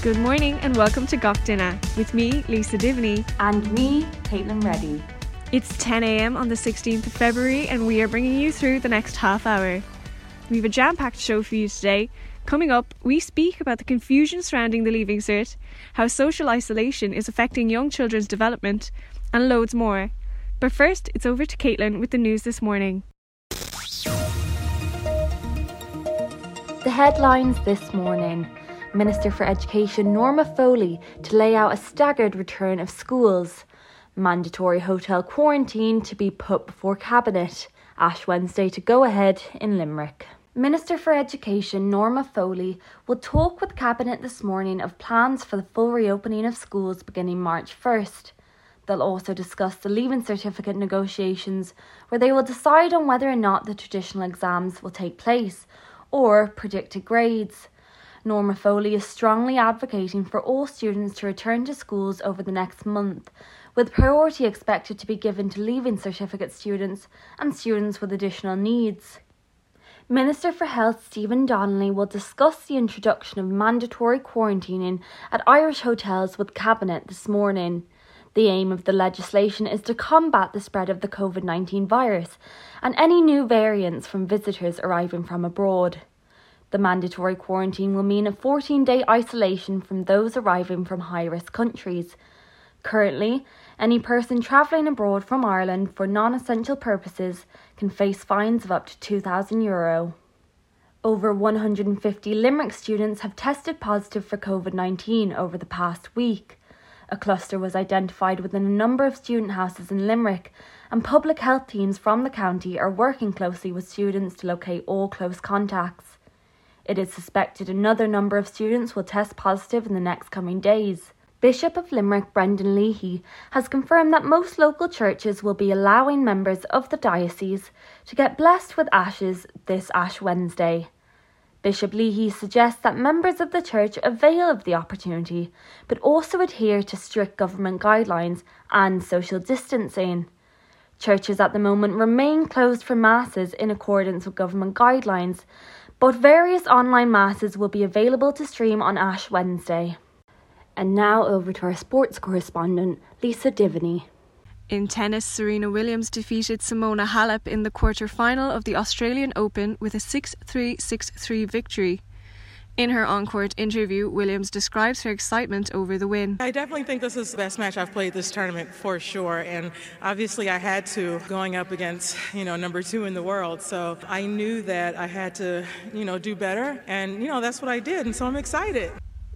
Good morning and welcome to Gach Duine with me, Lisa Divney. And me, Caitlin Reddy. It's 10 a.m. on the 16th of February and we are bringing you through the next half hour. We have a jam packed show for you today. Coming up, we speak about the confusion surrounding the Leaving Cert, how social isolation is affecting young children's development, and loads more. But first, it's over to Caitlin with the news this morning. The headlines this morning Minister for Education Norma Foley to lay out a staggered return of schools, mandatory hotel quarantine to be put before Cabinet, Ash Wednesday to go ahead in Limerick. Minister for Education Norma Foley will talk with Cabinet this morning of plans for the full reopening of schools beginning March 1st. They'll also discuss the Leaving Certificate negotiations, where they will decide on whether or not the traditional exams will take place or predicted grades. Norma Foley is strongly advocating for all students to return to schools over the next month, with priority expected to be given to Leaving Certificate students and students with additional needs. Minister for Health Stephen Donnelly will discuss the introduction of mandatory quarantining at Irish hotels with Cabinet this morning. The aim of the legislation is to combat the spread of the COVID 19 virus and any new variants from visitors arriving from abroad. The mandatory quarantine will mean a 14 day isolation from those arriving from high risk countries. Currently, any person travelling abroad from Ireland for non essential purposes can face fines of up to €2,000. Euro. Over 150 Limerick students have tested positive for COVID 19 over the past week. A cluster was identified within a number of student houses in Limerick, and public health teams from the county are working closely with students to locate all close contacts. It is suspected another number of students will test positive in the next coming days. Bishop of Limerick Brendan Leahy has confirmed that most local churches will be allowing members of the diocese to get blessed with ashes this Ash Wednesday. Bishop Leahy suggests that members of the church avail of the opportunity, but also adhere to strict government guidelines and social distancing. Churches at the moment remain closed for masses in accordance with government guidelines, but various online masses will be available to stream on Ash Wednesday. And now over to our sports correspondent, Lisa Divney. In tennis, Serena Williams defeated Simona Halep in the quarter final of the Australian Open with a 6 3 6 3 victory. In her on court interview, Williams describes her excitement over the win. I definitely think this is the best match I've played this tournament for sure. And obviously, I had to going up against, you know, number two in the world. So I knew that I had to, you know, do better. And, you know, that's what I did. And so I'm excited.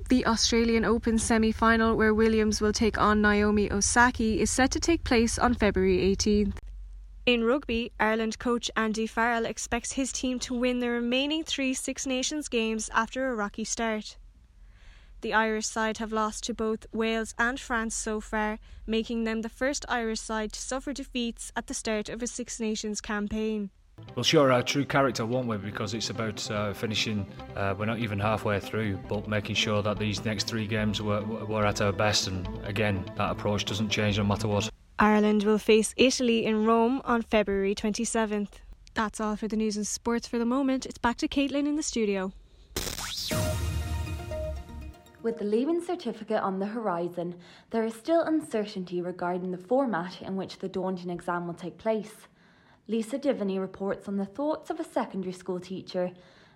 The Australian Open semi final, where Williams will take on Naomi Osaka, is set to take place on February 18th. In rugby, Ireland coach Andy Farrell expects his team to win the remaining three Six Nations games after a rocky start. The Irish side have lost to both Wales and France so far, making them the first Irish side to suffer defeats at the start of a Six Nations campaign. We'll show our true character, won't we? Because it's about uh, finishing, uh, we're not even halfway through, but making sure that these next three games were, were at our best. And again, that approach doesn't change no matter what. Ireland will face Italy in Rome on February 27th. That's all for the news and sports for the moment. It's back to Caitlin in the studio. With the Leaving Certificate on the horizon, there is still uncertainty regarding the format in which the daunting exam will take place. Lisa Divney reports on the thoughts of a secondary school teacher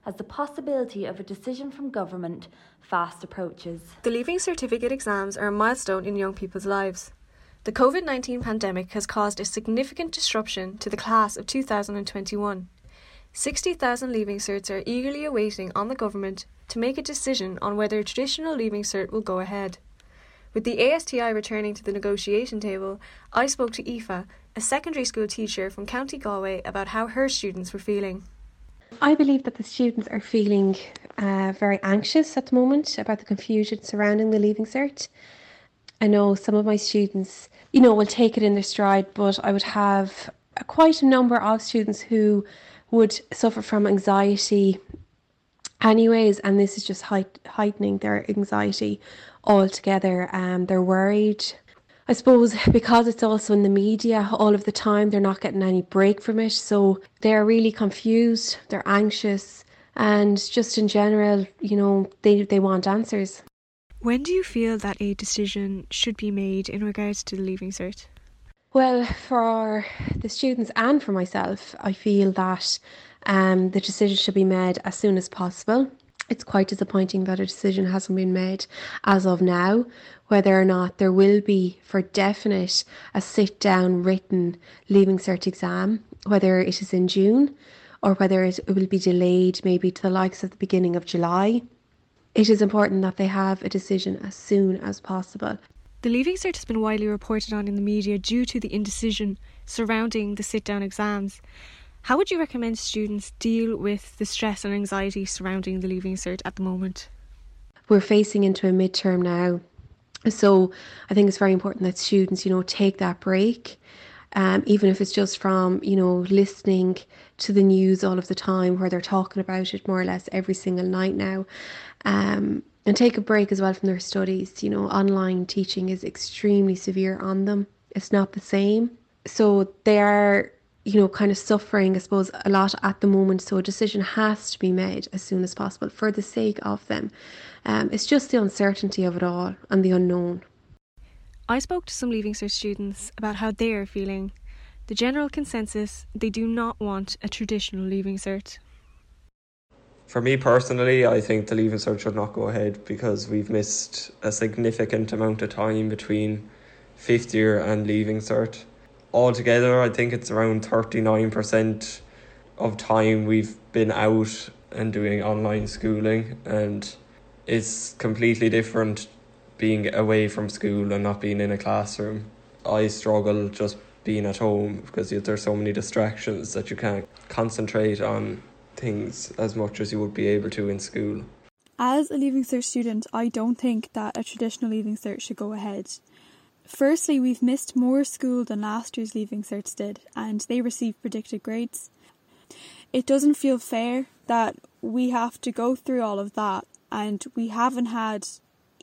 as the possibility of a decision from government fast approaches. The Leaving Certificate exams are a milestone in young people's lives. The COVID 19 pandemic has caused a significant disruption to the class of 2021. 60,000 leaving certs are eagerly awaiting on the government to make a decision on whether a traditional leaving cert will go ahead. With the ASTI returning to the negotiation table, I spoke to Aoife, a secondary school teacher from County Galway, about how her students were feeling. I believe that the students are feeling uh, very anxious at the moment about the confusion surrounding the leaving cert. I know some of my students, you know, will take it in their stride, but I would have quite a number of students who would suffer from anxiety anyways and this is just height- heightening their anxiety altogether um they're worried. I suppose because it's also in the media all of the time they're not getting any break from it so they're really confused they're anxious and just in general you know they they want answers When do you feel that a decision should be made in regards to the Leaving Cert? Well, for the students and for myself, I feel that um, the decision should be made as soon as possible. It's quite disappointing that a decision hasn't been made as of now, whether or not there will be for definite a sit down written Leaving Cert exam, whether it is in June or whether it will be delayed maybe to the likes of the beginning of July. It is important that they have a decision as soon as possible. The Leaving Cert has been widely reported on in the media due to the indecision surrounding the sit down exams. How would you recommend students deal with the stress and anxiety surrounding the Leaving Cert at the moment? We're facing into a midterm now. So I think it's very important that students, you know, take that break. Um, even if it's just from, you know, listening to the news all of the time where they're talking about it more or less every single night now. Um, and take a break as well from their studies. You know, online teaching is extremely severe on them. It's not the same. So they are you know, kind of suffering, I suppose, a lot at the moment. So a decision has to be made as soon as possible for the sake of them. Um, it's just the uncertainty of it all and the unknown. I spoke to some Leaving Cert students about how they are feeling. The general consensus they do not want a traditional Leaving Cert. For me personally, I think the Leaving Cert should not go ahead because we've missed a significant amount of time between fifth year and Leaving Cert altogether, I think it's around 39% of time we've been out and doing online schooling, and it's completely different being away from school and not being in a classroom. I struggle just being at home because there's so many distractions that you can't concentrate on things as much as you would be able to in school. As a Leaving Cert student, I don't think that a traditional Leaving Cert should go ahead. Firstly, we've missed more school than last year's Leaving Certs did, and they received predicted grades. It doesn't feel fair that we have to go through all of that and we haven't had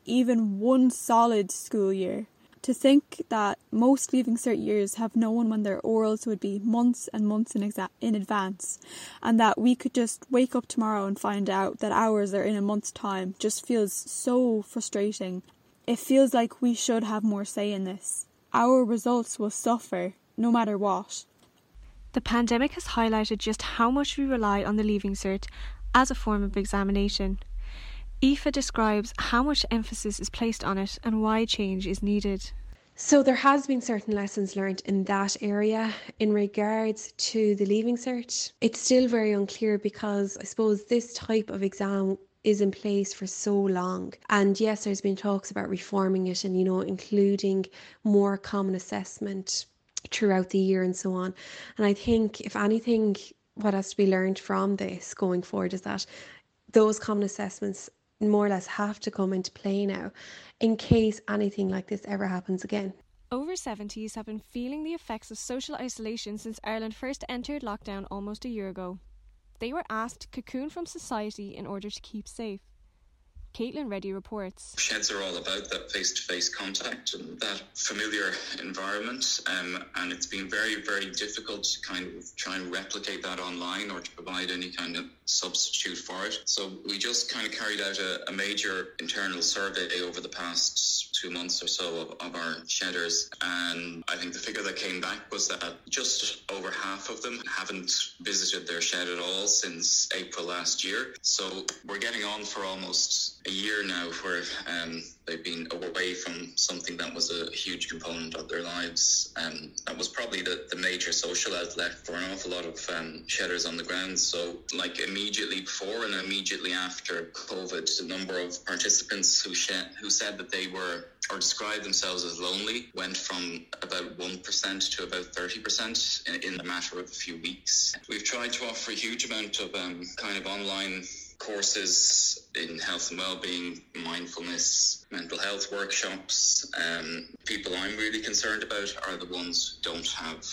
even one solid school year. To think that most Leaving Cert years have known when their orals would be months and months in, exa- in advance, and that we could just wake up tomorrow and find out that ours are in a month's time just feels so frustrating it feels like we should have more say in this. Our results will suffer no matter what. The pandemic has highlighted just how much we rely on the Leaving Cert as a form of examination. Aoife describes how much emphasis is placed on it and why change is needed. So there has been certain lessons learned in that area in regards to the leaving cert. It's still very unclear because I suppose this type of exam is in place for so long. And yes, there's been talks about reforming it and, you know, including more common assessment throughout the year and so on. And I think, if anything, what has to be learned from this going forward is that those common assessments more or less have to come into play now in case anything like this ever happens again. Over 70s have been feeling the effects of social isolation since Ireland first entered lockdown almost a year ago. They were asked to cocoon from society in order to keep safe. Caitlin Reddy reports. Sheds are all about that face to face contact and that familiar environment. Um, and it's been very, very difficult to kind of try and replicate that online or to provide any kind of substitute for it. So we just kind of carried out a, a major internal survey over the past two months or so of, of our shedders. And I think the figure that came back was that just over half of them haven't visited their shed at all since April last year. So we're getting on for almost a year now where um, they've been away from something that was a huge component of their lives. Um, that was probably the, the major social outlet for an awful lot of um, shedders on the ground. So, like immediately before and immediately after COVID, the number of participants who, shed, who said that they were or described themselves as lonely went from about 1% to about 30% in, in a matter of a few weeks. We've tried to offer a huge amount of um, kind of online courses in health and well-being, mindfulness, mental health workshops. Um, people I'm really concerned about are the ones who don't have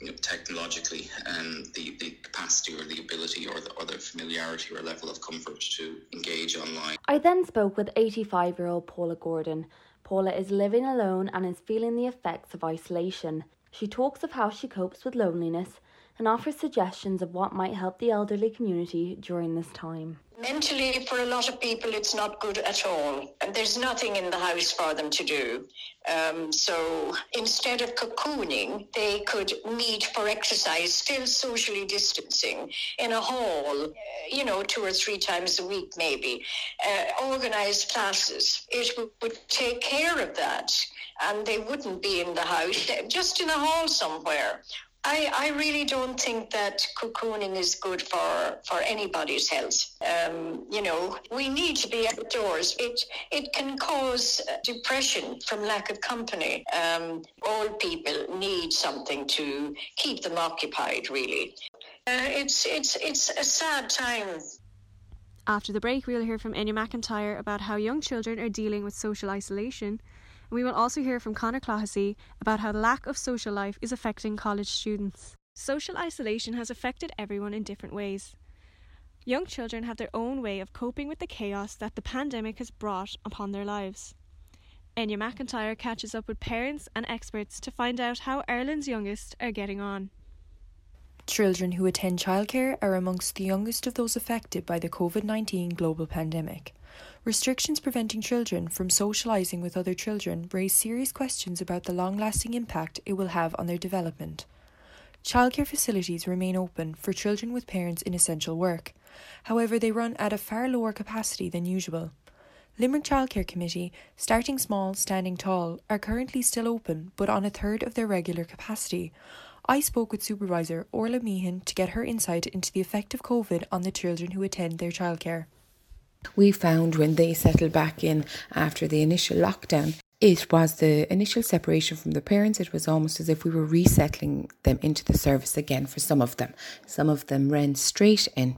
you know, technologically um, the, the capacity or the ability or the, or the familiarity or level of comfort to engage online. I then spoke with 85 year old Paula Gordon. Paula is living alone and is feeling the effects of isolation. She talks of how she copes with loneliness and offers suggestions of what might help the elderly community during this time. Mentally, for a lot of people, it's not good at all. And there's nothing in the house for them to do. Um, so instead of cocooning, they could meet for exercise, still socially distancing, in a hall, uh, you know, two or three times a week, maybe. Uh, organized classes. It w- would take care of that. And they wouldn't be in the house, just in a hall somewhere. I, I really don't think that cocooning is good for, for anybody's health. Um, you know, we need to be outdoors. It it can cause depression from lack of company. Um, old people need something to keep them occupied. Really, uh, it's it's it's a sad time. After the break, we'll hear from Enya McIntyre about how young children are dealing with social isolation we will also hear from Conor Clohessy about how the lack of social life is affecting college students. Social isolation has affected everyone in different ways. Young children have their own way of coping with the chaos that the pandemic has brought upon their lives. Enya McIntyre catches up with parents and experts to find out how Ireland's youngest are getting on. Children who attend childcare are amongst the youngest of those affected by the COVID 19 global pandemic. Restrictions preventing children from socialising with other children raise serious questions about the long lasting impact it will have on their development. Childcare facilities remain open for children with parents in essential work. However, they run at a far lower capacity than usual. Limerick Childcare Committee, starting small, standing tall, are currently still open but on a third of their regular capacity. I spoke with Supervisor Orla Meehan to get her insight into the effect of COVID on the children who attend their childcare. We found when they settled back in after the initial lockdown, it was the initial separation from the parents. It was almost as if we were resettling them into the service again for some of them. Some of them ran straight in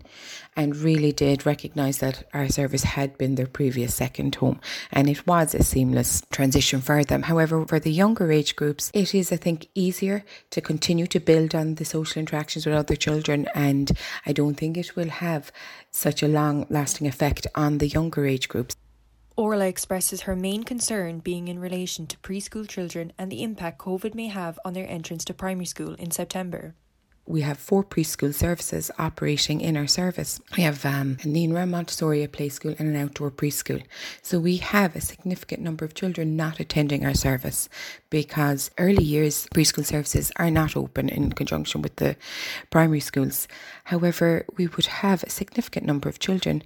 and really did recognise that our service had been their previous second home. And it was a seamless transition for them. However, for the younger age groups, it is, I think, easier to continue to build on the social interactions with other children. And I don't think it will have such a long lasting effect on the younger age groups. Orla expresses her main concern being in relation to preschool children and the impact COVID may have on their entrance to primary school in September. We have four preschool services operating in our service. We have um, a Naíonra Montessori play school and an outdoor preschool. So we have a significant number of children not attending our service because early years preschool services are not open in conjunction with the primary schools. However, we would have a significant number of children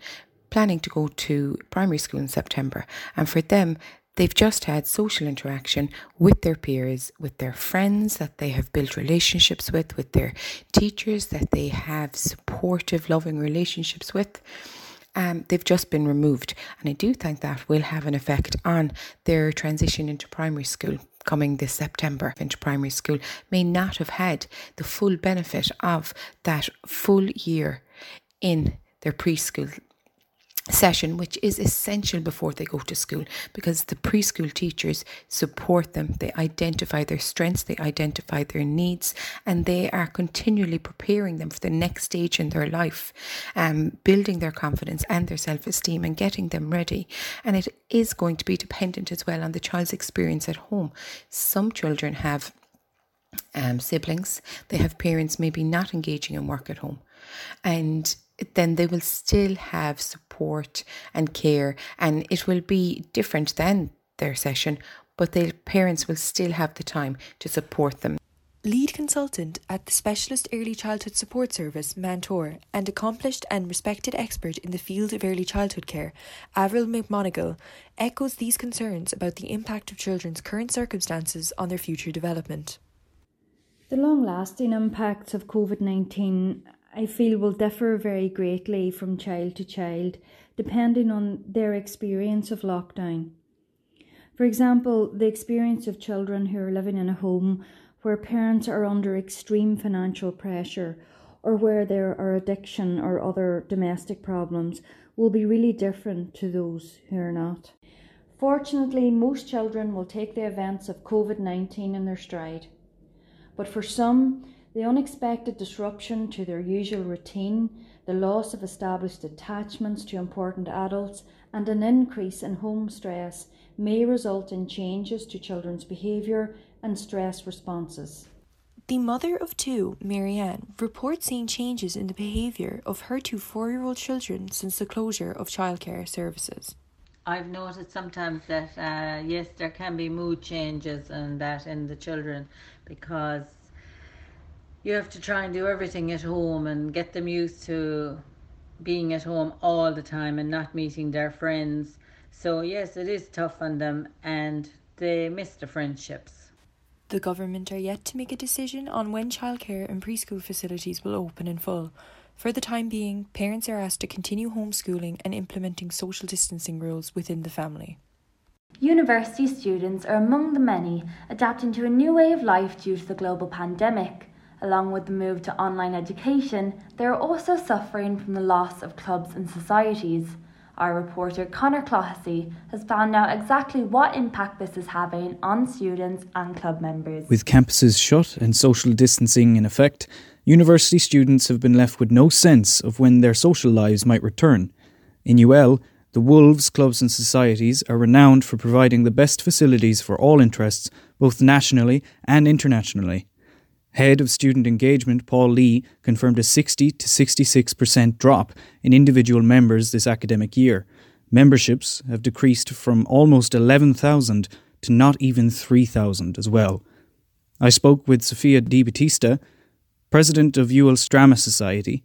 planning to go to primary school in September. And for them, they've just had social interaction with their peers, with their friends that they have built relationships with, with their teachers that they have supportive, loving relationships with. Um, they've just been removed. And I do think that will have an effect on their transition into primary school coming this September into primary school may not have had the full benefit of that full year in their preschool session, which is essential before they go to school because the preschool teachers support them. They identify their strengths, they identify their needs, and they are continually preparing them for the next stage in their life, um, building their confidence and their self esteem and getting them ready. And it is going to be dependent as well on the child's experience at home. Some children have um, siblings, they have parents maybe not engaging in work at home. And then they will still have support and care, and it will be different than their session, but their parents will still have the time to support them. Lead consultant at the Specialist Early Childhood Support Service, Mentor, and accomplished and respected expert in the field of early childhood care, Avril McMonigal, echoes these concerns about the impact of children's current circumstances on their future development. The long lasting impacts of COVID 19 I feel will differ very greatly from child to child, depending on their experience of lockdown. For example, the experience of children who are living in a home where parents are under extreme financial pressure or where there are addiction or other domestic problems will be really different to those who are not. Fortunately, most children will take the events of COVID 19 in their stride. But for some, the unexpected disruption to their usual routine, the loss of established attachments to important adults, and an increase in home stress may result in changes to children's behaviour and stress responses. The mother of two, Marianne, reports seeing changes in the behaviour of her two four year old children since the closure of childcare services. I've noticed sometimes that, uh, yes, there can be mood changes and that in the children because you have to try and do everything at home and get them used to being at home all the time and not meeting their friends. So, yes, it is tough on them and they miss the friendships. The government are yet to make a decision on when childcare and preschool facilities will open in full. For the time being, parents are asked to continue homeschooling and implementing social distancing rules within the family. University students are among the many adapting to a new way of life due to the global pandemic. Along with the move to online education, they are also suffering from the loss of clubs and societies. Our reporter Connor Clohessy has found out exactly what impact this is having on students and club members. With campuses shut and social distancing in effect, university students have been left with no sense of when their social lives might return. In UL, the Wolves clubs and societies are renowned for providing the best facilities for all interests, both nationally and internationally. Head of Student Engagement Paul Lee confirmed a 60 to 66% drop in individual members this academic year. Memberships have decreased from almost 11,000 to not even 3,000 as well. I spoke with Sophia Di Battista, president of UL's Drama Society,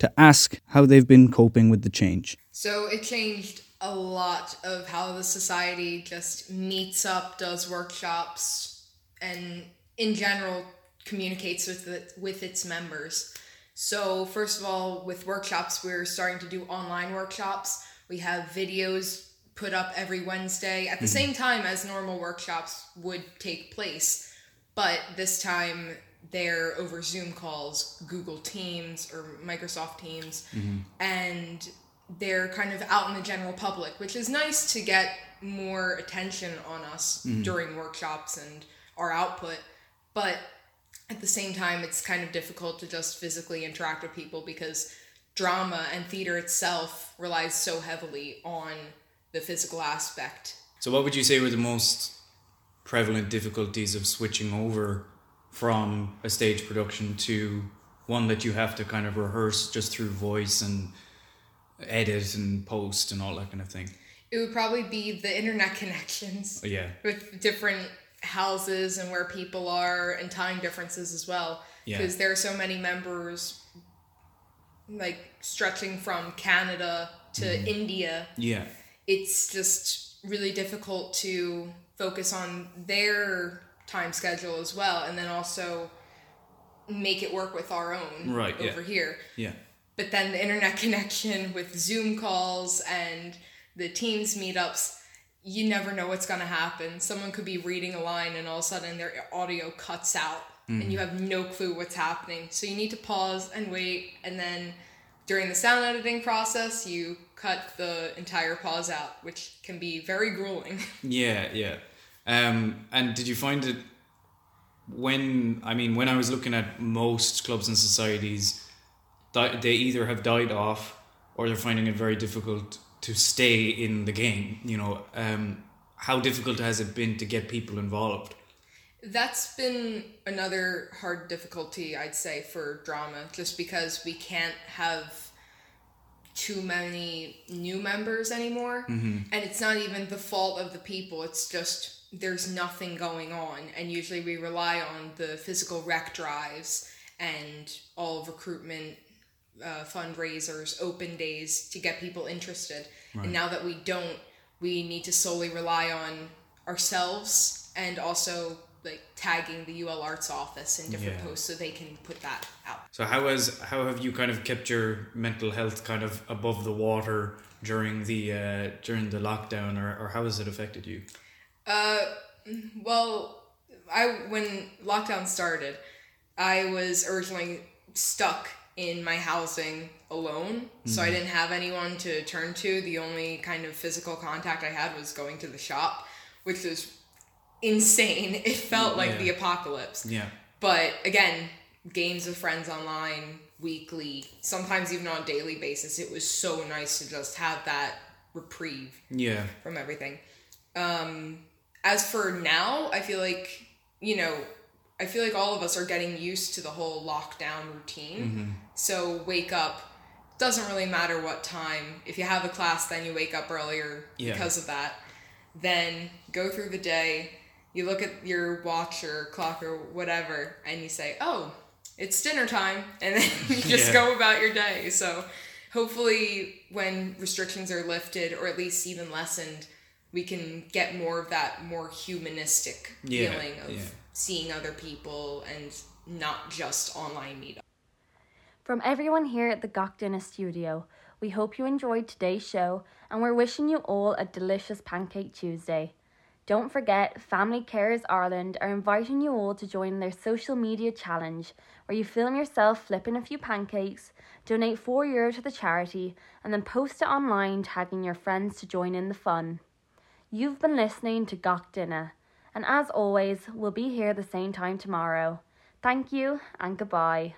to ask how they've been coping with the change. So it changed a lot of how the society just meets up, does workshops, and in general communicates with it, with its members. So first of all, with workshops, we're starting to do online workshops. We have videos put up every Wednesday at the mm-hmm. same time as normal workshops would take place, but this time they're over Zoom calls, Google Teams or Microsoft Teams, mm-hmm. and they're kind of out in the general public, which is nice to get more attention on us mm-hmm. during workshops and our output. But at the same time, it's kind of difficult to just physically interact with people because drama and theater itself relies so heavily on the physical aspect. So, what would you say were the most prevalent difficulties of switching over from a stage production to one that you have to kind of rehearse just through voice and edit and post and all that kind of thing? It would probably be the internet connections. Yeah. With different houses and where people are and time differences as well because yeah. there are so many members like stretching from Canada to mm. India. Yeah. It's just really difficult to focus on their time schedule as well and then also make it work with our own right, over yeah. here. Yeah. But then the internet connection with Zoom calls and the Teams meetups you never know what's going to happen. Someone could be reading a line and all of a sudden their audio cuts out mm. and you mm. have no clue what's happening. So you need to pause and wait and then during the sound editing process you cut the entire pause out, which can be very grueling. Yeah, yeah. Um, and did you find it when I mean when I was looking at most clubs and societies they either have died off or they're finding it very difficult to stay in the game. You know, um, how difficult has it been to get people involved? That's been another hard difficulty, I'd say, for drama, just because we can't have too many new members anymore. Mm-hmm. And it's not even the fault of the people, it's just there's nothing going on. And usually we rely on the physical rec drives and all recruitment uh, fundraisers, open days to get people interested. Right. And now that we don't, we need to solely rely on ourselves and also like tagging the UL Arts office in different yeah. posts so they can put that out. So how has how have you kind of kept your mental health kind of above the water during the uh, during the lockdown, or, or how has it affected you? Uh, well, I when lockdown started, I was originally stuck in my housing alone. Mm-hmm. So I mm-hmm. didn't have anyone to turn to. The only kind of physical contact I had was going to the shop, which was insane. It felt like yeah. the apocalypse. Yeah. But again, games with friends online, weekly, sometimes even on a daily basis. It was so nice to just have that reprieve. Yeah. From everything. Um, as for now, I feel like, you know, I feel like all of us are getting used to the whole lockdown routine. Mm-hmm. So wake up doesn't really matter what time. If you have a class, then you wake up earlier Yeah. because of that. Then go through the day. You look at your watch or clock or whatever, and you say, "Oh, it's dinner time," and then you just Yeah. go about your day. So hopefully, when restrictions are lifted or at least even lessened, we can get more of that more humanistic Yeah, feeling of. Seeing other people and not just online meetups. From everyone here at the Gach Duine studio, we hope you enjoyed today's show and we're wishing you all a delicious Pancake Tuesday. Don't forget, Family Carers Ireland are inviting you all to join their social media challenge where you film yourself flipping a few pancakes, donate 4 euro to the charity, and then post it online tagging your friends to join in the fun. You've been listening to Gach Duine, and as always, we'll be here the same time tomorrow. Thank you and goodbye.